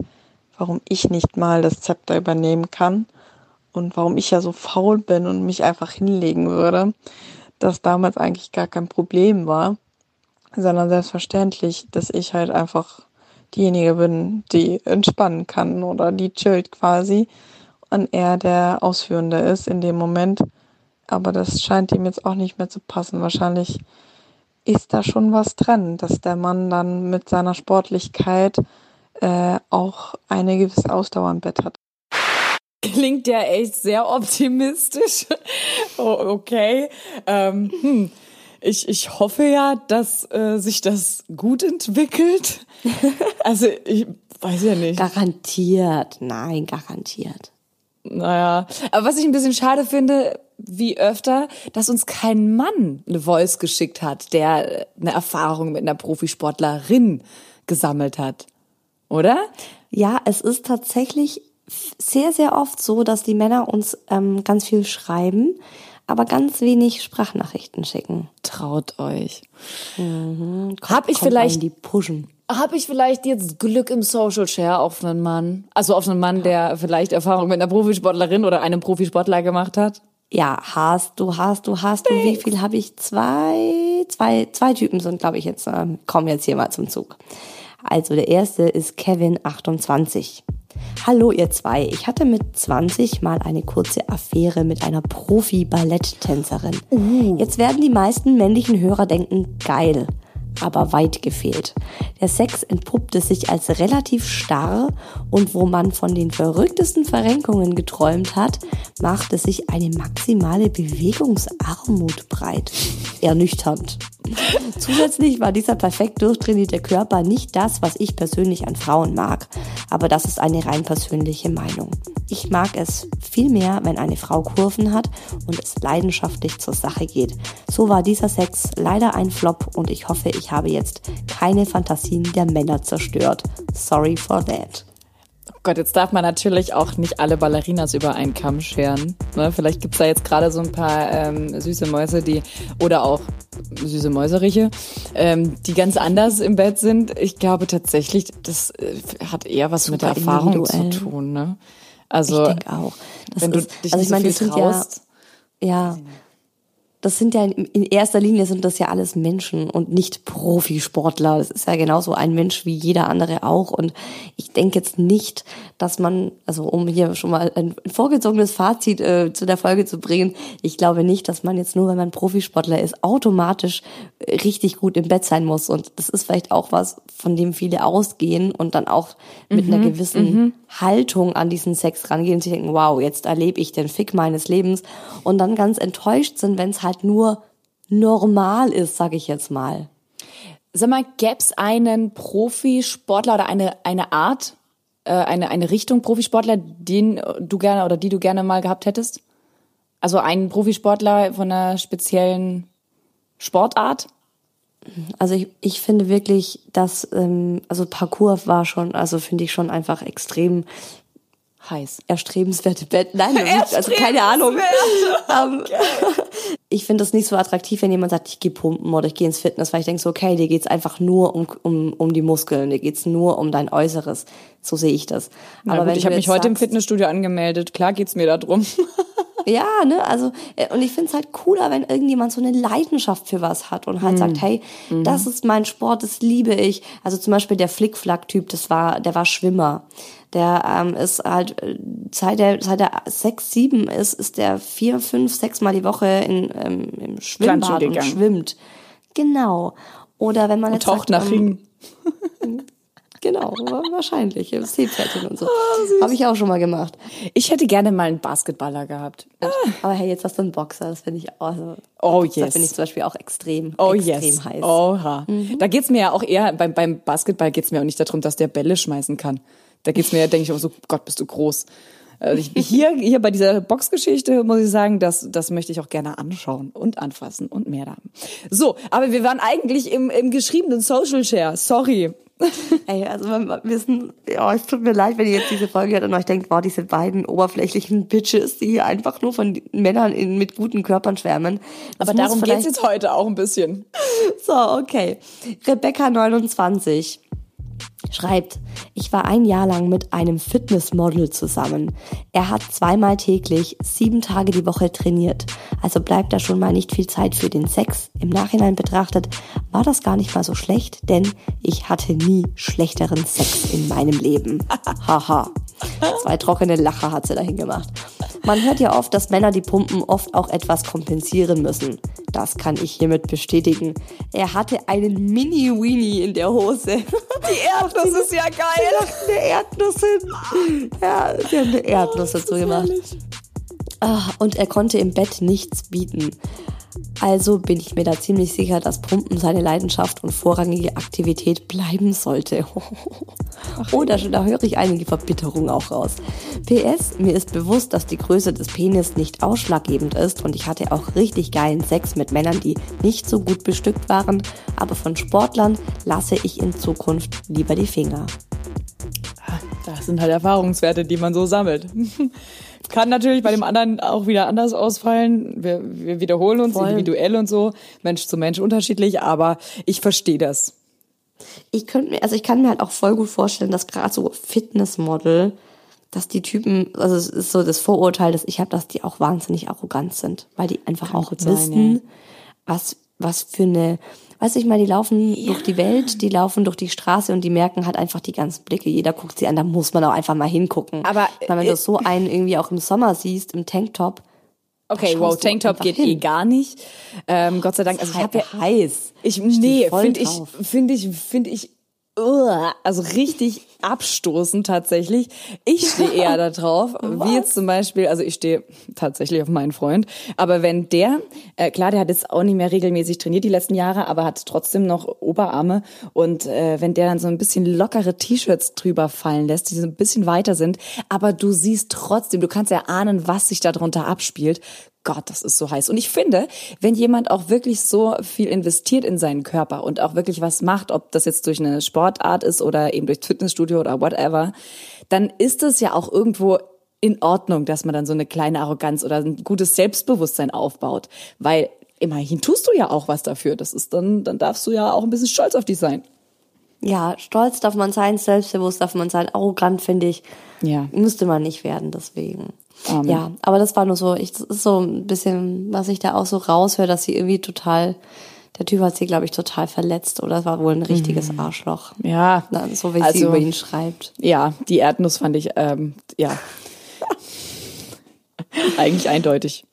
warum ich nicht mal das Zepter übernehmen kann und warum ich ja so faul bin und mich einfach hinlegen würde, das damals eigentlich gar kein Problem war sondern selbstverständlich, dass ich halt einfach diejenige bin, die entspannen kann oder die chillt quasi und er der Ausführende ist in dem Moment. Aber das scheint ihm jetzt auch nicht mehr zu passen. Wahrscheinlich ist da schon was dran, dass der Mann dann mit seiner Sportlichkeit äh, auch eine gewisse Ausdauer im Bett hat. Klingt ja echt sehr optimistisch. oh, okay. Ähm, hm ich, ich hoffe ja, dass äh, sich das gut entwickelt. Also ich weiß ja nicht. Garantiert, nein, garantiert. Naja, aber was ich ein bisschen schade finde, wie öfter, dass uns kein Mann eine Voice geschickt hat, der eine Erfahrung mit einer Profisportlerin gesammelt hat. Oder? Ja, es ist tatsächlich sehr, sehr oft so, dass die Männer uns ähm, ganz viel schreiben aber ganz wenig Sprachnachrichten schicken. Traut euch. Mhm. Hab ich vielleicht die pushen. Habe ich vielleicht jetzt Glück im Social Share auf einen Mann? Also auf einen Mann, der vielleicht Erfahrung mit einer Profisportlerin oder einem Profisportler gemacht hat? Ja, hast du, hast du, hast du. Wie viel habe ich? Zwei, zwei, zwei Typen sind, glaube ich, jetzt, äh, kommen jetzt hier mal zum Zug. Also der erste ist Kevin 28. Hallo ihr zwei, ich hatte mit 20 mal eine kurze Affäre mit einer Profi-Balletttänzerin. Uh. Jetzt werden die meisten männlichen Hörer denken, geil aber weit gefehlt. Der Sex entpuppte sich als relativ starr und wo man von den verrücktesten Verrenkungen geträumt hat, machte sich eine maximale Bewegungsarmut breit. Ernüchternd. Zusätzlich war dieser perfekt durchtrainierte Körper nicht das, was ich persönlich an Frauen mag. Aber das ist eine rein persönliche Meinung. Ich mag es viel mehr, wenn eine Frau Kurven hat und es leidenschaftlich zur Sache geht. So war dieser Sex leider ein Flop und ich hoffe, ich habe jetzt keine Fantasien der Männer zerstört. Sorry for that. Gott, jetzt darf man natürlich auch nicht alle Ballerinas über einen Kamm scheren. Ne? Vielleicht gibt's da jetzt gerade so ein paar ähm, süße Mäuse, die oder auch süße Mäuseriche, ähm, die ganz anders im Bett sind. Ich glaube tatsächlich, das äh, hat eher was Super mit der Erfahrung zu tun. Ne? Also, ich denke auch. Das wenn ist, du dich also ich meine, so viel traust, ja, ja das sind ja in erster Linie sind das ja alles Menschen und nicht Profisportler. Das ist ja genauso ein Mensch wie jeder andere auch. Und ich denke jetzt nicht, dass man, also um hier schon mal ein vorgezogenes Fazit äh, zu der Folge zu bringen, ich glaube nicht, dass man jetzt nur, wenn man Profisportler ist, automatisch richtig gut im Bett sein muss. Und das ist vielleicht auch was, von dem viele ausgehen und dann auch mit mhm, einer gewissen mhm. Haltung an diesen Sex rangehen und sich denken, wow, jetzt erlebe ich den Fick meines Lebens. Und dann ganz enttäuscht sind, wenn es halt nur normal ist, sage ich jetzt mal. Sag mal, gäbe es einen Profisportler oder eine, eine Art, äh, eine, eine Richtung Profisportler, den du gerne oder die du gerne mal gehabt hättest? Also einen Profisportler von einer speziellen Sportart? Also ich, ich finde wirklich, dass ähm, also Parcours war schon, also finde ich schon einfach extrem heiß. Erstrebenswerte Bett. Nein, also keine Ahnung. Ähm, okay. Ich finde das nicht so attraktiv, wenn jemand sagt, ich gehe pumpen oder ich gehe ins Fitness, weil ich denke so, okay, dir geht's einfach nur um, um, um die Muskeln, dir geht's nur um dein Äußeres. So sehe ich das. Na Aber gut, wenn ich habe mich heute im sagst- Fitnessstudio angemeldet. Klar geht's mir darum. Ja, ne, also, äh, und ich find's halt cooler, wenn irgendjemand so eine Leidenschaft für was hat und halt sagt, hey, das ist mein Sport, das liebe ich. Also zum Beispiel der Flickflack-Typ, das war, der war Schwimmer. Der ähm, ist halt, äh, seit er, seit er sechs, sieben ist, ist der vier, fünf, sechs Mal die Woche in, ähm, im Schwimmbad und schwimmt. Genau. Oder wenn man jetzt Taucht sagt, nach ähm, Ringen. Genau, wahrscheinlich. Seepferdchen und so. Ah, Habe ich auch schon mal gemacht. Ich hätte gerne mal einen Basketballer gehabt. Aber hey, jetzt hast du einen Boxer, das finde ich auch. Also, Oh, yes. finde ich zum Beispiel auch extrem, Oh extrem yes. heiß. Oha. Da geht's mir ja auch eher, beim, beim Basketball geht's mir auch nicht darum, dass der Bälle schmeißen kann. Da geht's mir, denke ich auch so, Gott, bist du groß. Also ich, hier, hier bei dieser Boxgeschichte muss ich sagen, das, das möchte ich auch gerne anschauen und anfassen und mehr da haben. So, aber wir waren eigentlich im, im geschriebenen Social Share. Sorry. Ey, also wir wissen, ja, es tut mir leid, wenn ihr jetzt diese Folge hört und euch denkt, wow, diese beiden oberflächlichen Bitches, die hier einfach nur von Männern in, mit guten Körpern schwärmen. Das Aber darum geht's jetzt heute auch ein bisschen. So, okay. Rebecca 29 schreibt, ich war ein Jahr lang mit einem Fitnessmodel zusammen. Er hat zweimal täglich, sieben Tage die Woche trainiert. Also bleibt da schon mal nicht viel Zeit für den Sex. Im Nachhinein betrachtet war das gar nicht mal so schlecht, denn ich hatte nie schlechteren Sex in meinem Leben. Haha. Zwei trockene Lacher hat sie dahin gemacht. Man hört ja oft, dass Männer die Pumpen oft auch etwas kompensieren müssen. Das kann ich hiermit bestätigen. Er hatte einen Mini-Weenie in der Hose. Die Das ist ja geil. eine Erdnuss hin. Ja, sie haben eine Erdnuss dazu gemacht. Ah, und er konnte im Bett nichts bieten. Also bin ich mir da ziemlich sicher, dass Pumpen seine Leidenschaft und vorrangige Aktivität bleiben sollte. oh, da, da höre ich einige Verbitterung auch raus. PS, mir ist bewusst, dass die Größe des Penis nicht ausschlaggebend ist und ich hatte auch richtig geilen Sex mit Männern, die nicht so gut bestückt waren, aber von Sportlern lasse ich in Zukunft lieber die Finger. Das sind halt Erfahrungswerte, die man so sammelt. Kann natürlich bei dem anderen auch wieder anders ausfallen. Wir, wir wiederholen uns Voll. individuell und so, Mensch zu Mensch unterschiedlich, aber ich verstehe das. ich könnte mir, also ich kann mir halt auch voll gut vorstellen, dass gerade so Fitnessmodel, dass die Typen, also es ist so das Vorurteil, das ich habe, dass die auch wahnsinnig arrogant sind, weil die einfach auch gut sein, wissen, ja. was was für eine, weißt du, ich meine, die laufen durch die Welt, die laufen durch die Straße und die merken halt einfach die ganzen Blicke. Jeder guckt sie an, da muss man auch einfach mal hingucken. Aber, Weil wenn äh, du so einen irgendwie auch im Sommer siehst, im Tanktop, Okay, wow, Tanktop geht hin. eh gar nicht. Ähm, Gott sei Dank, also ich habe ja heiß. Ich, nee, finde ich, finde ich, finde ich, also richtig abstoßend tatsächlich. Ich stehe eher da drauf, wie jetzt zum Beispiel, also ich stehe tatsächlich auf meinen Freund, aber wenn der, äh, klar, der hat jetzt auch nicht mehr regelmäßig trainiert die letzten Jahre, aber hat trotzdem noch Oberarme und äh, wenn der dann so ein bisschen lockere T-Shirts drüber fallen lässt, die so ein bisschen weiter sind, aber du siehst trotzdem, du kannst ja ahnen, was sich darunter abspielt, Gott, das ist so heiß. Und ich finde, wenn jemand auch wirklich so viel investiert in seinen Körper und auch wirklich was macht, ob das jetzt durch eine Sportart ist oder eben durch Fitnessstudio oder whatever, dann ist es ja auch irgendwo in Ordnung, dass man dann so eine kleine Arroganz oder ein gutes Selbstbewusstsein aufbaut. Weil immerhin tust du ja auch was dafür. Das ist dann, dann darfst du ja auch ein bisschen stolz auf dich sein. Ja, stolz darf man sein, selbstbewusst darf man sein, arrogant finde ich. Ja. Müsste man nicht werden, deswegen. Amen. Ja, aber das war nur so, ich, das ist so ein bisschen, was ich da auch so raushöre, dass sie irgendwie total, der Typ hat sie, glaube ich, total verletzt oder es war wohl ein richtiges Arschloch. Ja. Na, so wie sie Also- über ihn schreibt. Ja, die Erdnuss fand ich, ähm, ja. Eigentlich eindeutig.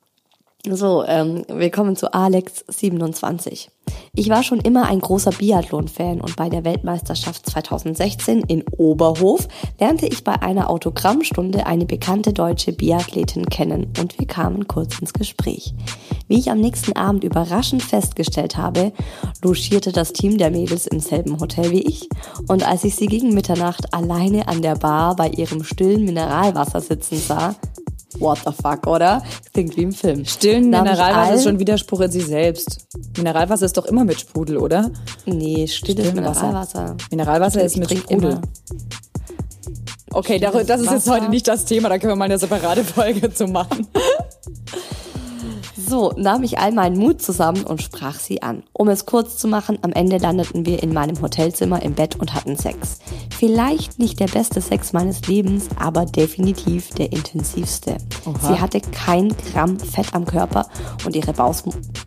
So, ähm, wir kommen zu Alex27. Ich war schon immer ein großer Biathlon-Fan und bei der Weltmeisterschaft 2016 in Oberhof lernte ich bei einer Autogrammstunde eine bekannte deutsche Biathletin kennen und wir kamen kurz ins Gespräch. Wie ich am nächsten Abend überraschend festgestellt habe, logierte das Team der Mädels im selben Hotel wie ich und als ich sie gegen Mitternacht alleine an der Bar bei ihrem stillen Mineralwasser sitzen sah, What the fuck, oder? Klingt wie im Film. Stillen Da hab ich Mineralwasser ist schon Widerspruch in sich selbst. Mineralwasser ist doch immer mit Sprudel, oder? Nee, stilles. Mineralwasser. Mineralwasser ist Ich mit trink Sprudel. immer. Okay, das ist jetzt heute nicht das Thema, da können wir mal eine separate Folge zu machen. So nahm ich all meinen Mut zusammen und sprach sie an. Um es kurz zu machen, am Ende landeten wir in meinem Hotelzimmer im Bett und hatten Sex. Vielleicht nicht der beste Sex meines Lebens, aber definitiv der intensivste. Sie hatte kein Gramm Fett am Körper und ihre, Bauch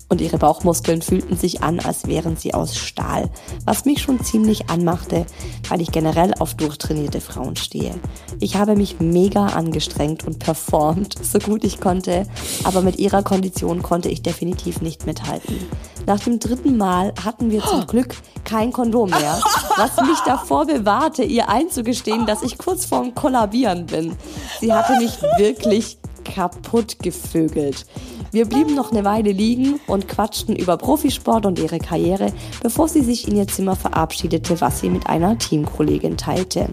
und ihre Bauchmuskeln fühlten sich an, als wären sie aus Stahl, was mich schon ziemlich anmachte, weil ich generell auf durchtrainierte Frauen stehe. Ich habe mich mega angestrengt und performt, so gut ich konnte, aber mit ihrer Kondition konnte ich definitiv nicht mithalten. Nach dem dritten Mal hatten wir zum Glück kein Kondom mehr, was mich davor bewahrte, ihr einzugestehen, dass ich kurz vorm Kollabieren bin. Sie hatte mich wirklich kaputt gevögelt. Wir blieben noch eine Weile liegen und quatschten über Profisport und ihre Karriere, bevor sie sich in ihr Zimmer verabschiedete, was sie mit einer Teamkollegin teilte.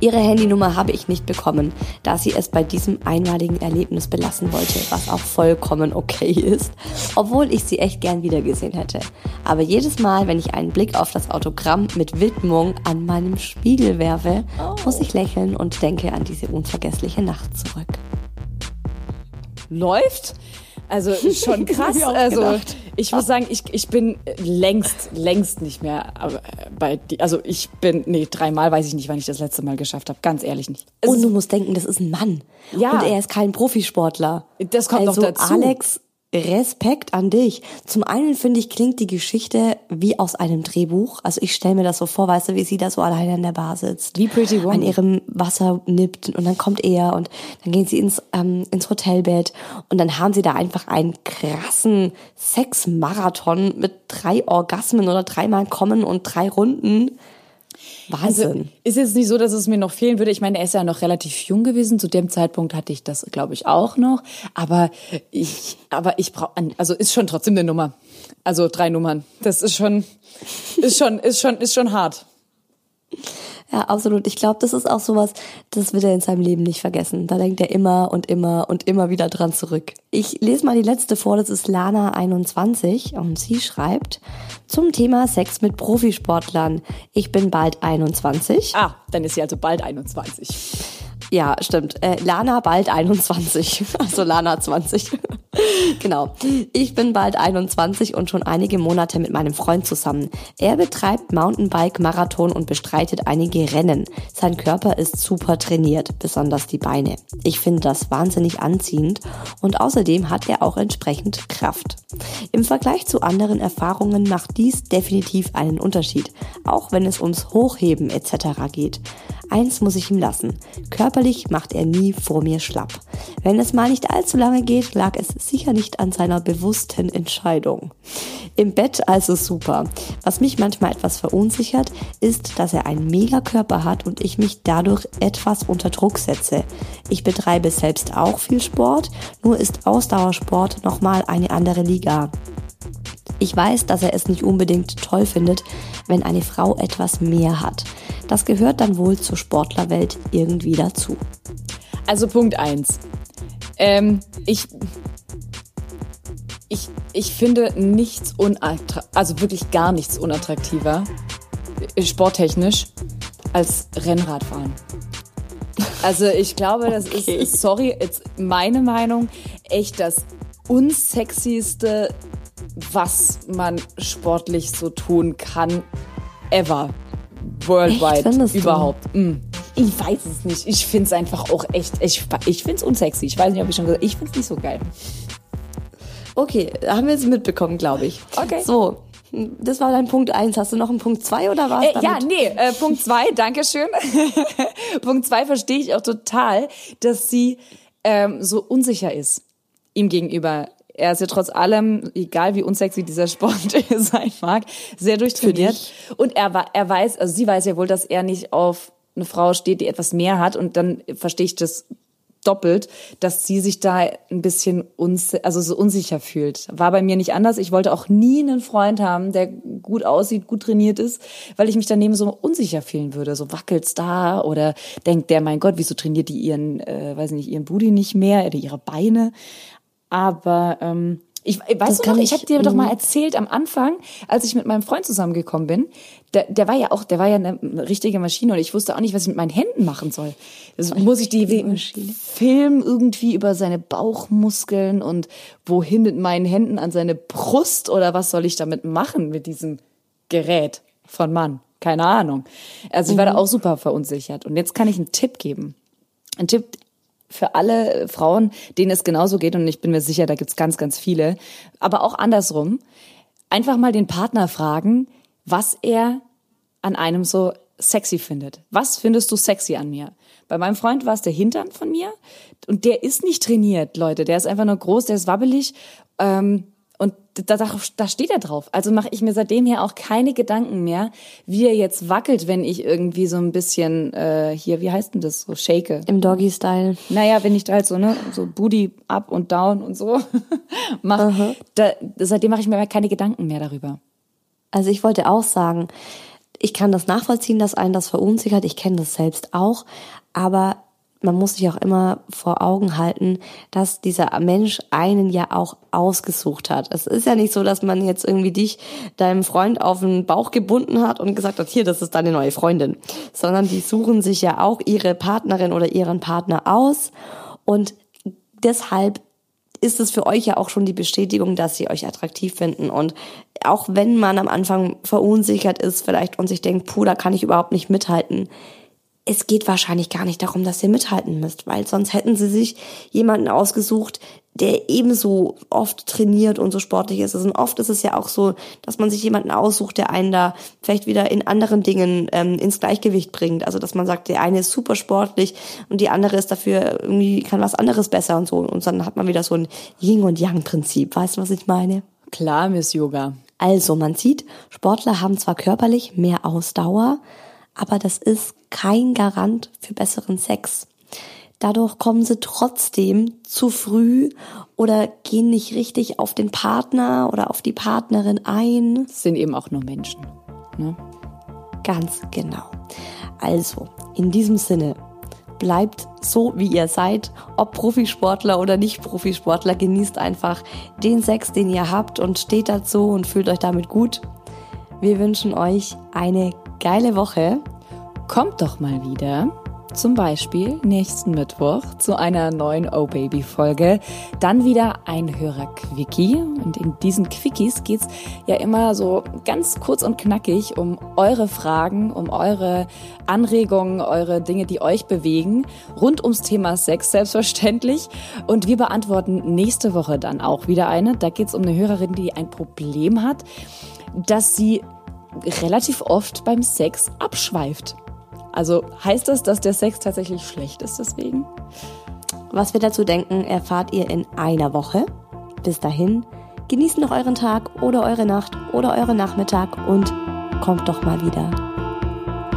Ihre Handynummer habe ich nicht bekommen, da sie es bei diesem einmaligen Erlebnis belassen wollte, was auch vollkommen okay ist, obwohl ich sie echt gern wiedergesehen hätte. Aber jedes Mal, wenn ich einen Blick auf das Autogramm mit Widmung an meinem Spiegel werfe, muss ich lächeln und denke an diese unvergessliche Nacht zurück. läuft. Also schon krass. also ich muss sagen, ich, ich bin längst, längst nicht mehr äh, bei die, also ich bin, nee, dreimal weiß ich nicht, wann ich das letzte Mal geschafft habe. Ganz ehrlich nicht. Es Und du musst denken, das ist ein Mann. Ja. Und er ist kein Profisportler. Das kommt noch also, dazu. Alex, Respekt an dich. Zum einen finde ich, klingt die Geschichte wie aus einem Drehbuch. Also ich stelle mir das so vor, weißt du, wie sie da so alleine an der Bar sitzt. Wie Pretty Woman. An ihrem Wasser nippt und dann kommt er und dann gehen sie ins, ähm, ins Hotelbett und dann haben sie da einfach einen krassen Sexmarathon mit drei Orgasmen oder dreimal kommen und drei Runden. Wahnsinn. Also, ist jetzt nicht so, dass es mir noch fehlen würde. Ich meine, er ist ja noch relativ jung gewesen. Zu dem Zeitpunkt hatte ich das, glaube ich, auch noch. Aber ich, aber ich brauche, also ist schon trotzdem eine Nummer. Also drei Nummern. Das ist schon, ist schon, ist schon, ist schon hart. Ja, absolut. Ich glaube, das ist auch sowas, das wird er in seinem Leben nicht vergessen. Da denkt er immer und immer und immer wieder dran zurück. Ich lese mal die letzte vor, das ist Lana21 und sie schreibt zum Thema Sex mit Profisportlern. Ich bin bald 21. Ah, dann ist sie also bald 21. Ja, stimmt. Äh, Lana bald 21. Also Lana 20. genau. Ich bin bald 21 und schon einige Monate mit meinem Freund zusammen. Er betreibt Mountainbike, Marathon und bestreitet einige Rennen. Sein Körper ist super trainiert, besonders die Beine. Ich finde das wahnsinnig anziehend und außerdem hat er auch entsprechend Kraft. Im Vergleich zu anderen Erfahrungen macht dies definitiv einen Unterschied, auch wenn es ums Hochheben etc. geht. Eins muss ich ihm lassen. Körperlich macht er nie vor mir schlapp. Wenn es mal nicht allzu lange geht, lag es sicher nicht an seiner bewussten Entscheidung. Im Bett also super. Was mich manchmal etwas verunsichert, ist, dass er einen mega Körper hat und ich mich dadurch etwas unter Druck setze. Ich betreibe selbst auch viel Sport, nur ist Ausdauersport nochmal eine andere Liga. Ich weiß, dass er es nicht unbedingt toll findet, wenn eine Frau etwas mehr hat. Das gehört dann wohl zur Sportlerwelt irgendwie dazu. Also Punkt eins. Ähm, ich, ich, ich finde nichts unattraktiv, also wirklich gar nichts unattraktiver, äh, sporttechnisch, als Rennradfahren. Also ich glaube, das ist, sorry, jetzt meine Meinung, echt das unsexyste, was man sportlich so tun kann, ever. Worldwide, du? überhaupt. Mm. Ich weiß es nicht. Ich finde es einfach auch echt, ich, ich finde es unsexy. Ich weiß nicht, ob ich schon gesagt ich finde es nicht so geil. Okay, haben wir jetzt mitbekommen, glaube ich. Okay. So, das war dein Punkt eins. Hast du noch einen Punkt zwei oder was? Äh, ja, nee, äh, Punkt zwei, Dankeschön. Punkt zwei verstehe ich auch total, dass sie ähm, so unsicher ist ihm gegenüber. Er ist ja trotz allem, egal wie unsexy dieser Sport sein mag, sehr durchtrainiert. Und er, er weiß, also sie weiß ja wohl, dass er nicht auf eine Frau steht, die etwas mehr hat. Und dann verstehe ich das doppelt, dass sie sich da ein bisschen uns, also so unsicher fühlt. War bei mir nicht anders. Ich wollte auch nie einen Freund haben, der gut aussieht, gut trainiert ist, weil ich mich daneben so unsicher fühlen würde. So wackelt's da oder denkt der, mein Gott, wieso trainiert die ihren, äh, weiß nicht, ihren Booty nicht mehr oder ihre Beine? Aber ähm, ich weißt du kann noch, ich- ich habe dir doch mal mhm. erzählt am Anfang, als ich mit meinem Freund zusammengekommen bin, der, der war ja auch, der war ja eine richtige Maschine und ich wusste auch nicht, was ich mit meinen Händen machen soll. Also muss ich die wegen Film irgendwie über seine Bauchmuskeln und wohin mit meinen Händen an seine Brust oder was soll ich damit machen mit diesem Gerät von Mann? Keine Ahnung. Also ich war da auch super verunsichert. Und jetzt kann ich einen Tipp geben. Ein Tipp für alle Frauen, denen es genauso geht, und ich bin mir sicher, da gibt's ganz, ganz viele, aber auch andersrum, einfach mal den Partner fragen, was er an einem so sexy findet. Was findest du sexy an mir? Bei meinem Freund war es der Hintern von mir und der ist nicht trainiert, Leute. Der ist einfach nur groß, der ist wabbelig ähm, und da, da, steht er drauf. Also mache ich mir seitdem her auch keine Gedanken mehr, wie er jetzt wackelt, wenn ich irgendwie so ein bisschen äh, hier, wie heißt denn das, so shake. Im Doggy-Style. Naja, wenn ich da halt so, ne, so Booty up und down und so mache, da, seitdem mache ich mir keine Gedanken mehr darüber. Also ich wollte auch sagen, ich kann das nachvollziehen, dass einen das verunsichert. Ich kenne das selbst auch. Aber man muss sich auch immer vor Augen halten, dass dieser Mensch einen ja auch ausgesucht hat. Es ist ja nicht so, dass man jetzt irgendwie dich, deinem Freund, auf den Bauch gebunden hat und gesagt hat, hier, das ist deine neue Freundin. Sondern die suchen sich ja auch ihre Partnerin oder ihren Partner aus. Und deshalb ist es für euch ja auch schon die Bestätigung, dass sie euch attraktiv finden. Und auch wenn man am Anfang verunsichert ist vielleicht und sich denkt, puh, da kann ich überhaupt nicht mithalten, es geht wahrscheinlich gar nicht darum, dass ihr mithalten müsst, weil sonst hätten sie sich jemanden ausgesucht, der ebenso oft trainiert und so sportlich ist. Und oft ist es ja auch so, dass man sich jemanden aussucht, der einen da vielleicht wieder in anderen Dingen ähm, ins Gleichgewicht bringt. Also dass man sagt, der eine ist super sportlich und die andere ist dafür irgendwie kann was anderes besser und so. Und dann hat man wieder so ein Yin und Yang Prinzip. Weißt du, was ich meine? Klar, Miss Yoga. Also man sieht, Sportler haben zwar körperlich mehr Ausdauer, aber das ist kein Garant für besseren Sex. Dadurch kommen sie trotzdem zu früh oder gehen nicht richtig auf den Partner oder auf die Partnerin ein. Das sind eben auch nur Menschen. Ne? Ganz genau. Also, in diesem Sinne, bleibt so, wie ihr seid, ob Profisportler oder nicht Profisportler, genießt einfach den Sex, den ihr habt und steht dazu und fühlt euch damit gut. Wir wünschen euch eine geile Woche. Kommt doch mal wieder. Zum Beispiel nächsten Mittwoch zu einer neuen Oh Baby Folge. Dann wieder ein Hörer-Quickie. Und in diesen Quickies geht's ja immer so ganz kurz und knackig um eure Fragen, um eure Anregungen, eure Dinge, die euch bewegen. Rund ums Thema Sex selbstverständlich. Und wir beantworten nächste Woche dann auch wieder eine. Da geht's um eine Hörerin, die ein Problem hat, dass sie relativ oft beim Sex abschweift. Also heißt das, dass der Sex tatsächlich schlecht ist deswegen? Was wir dazu denken, erfahrt ihr in einer Woche. Bis dahin, genießt noch euren Tag oder eure Nacht oder euren Nachmittag und kommt doch mal wieder.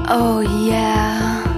Oh yeah.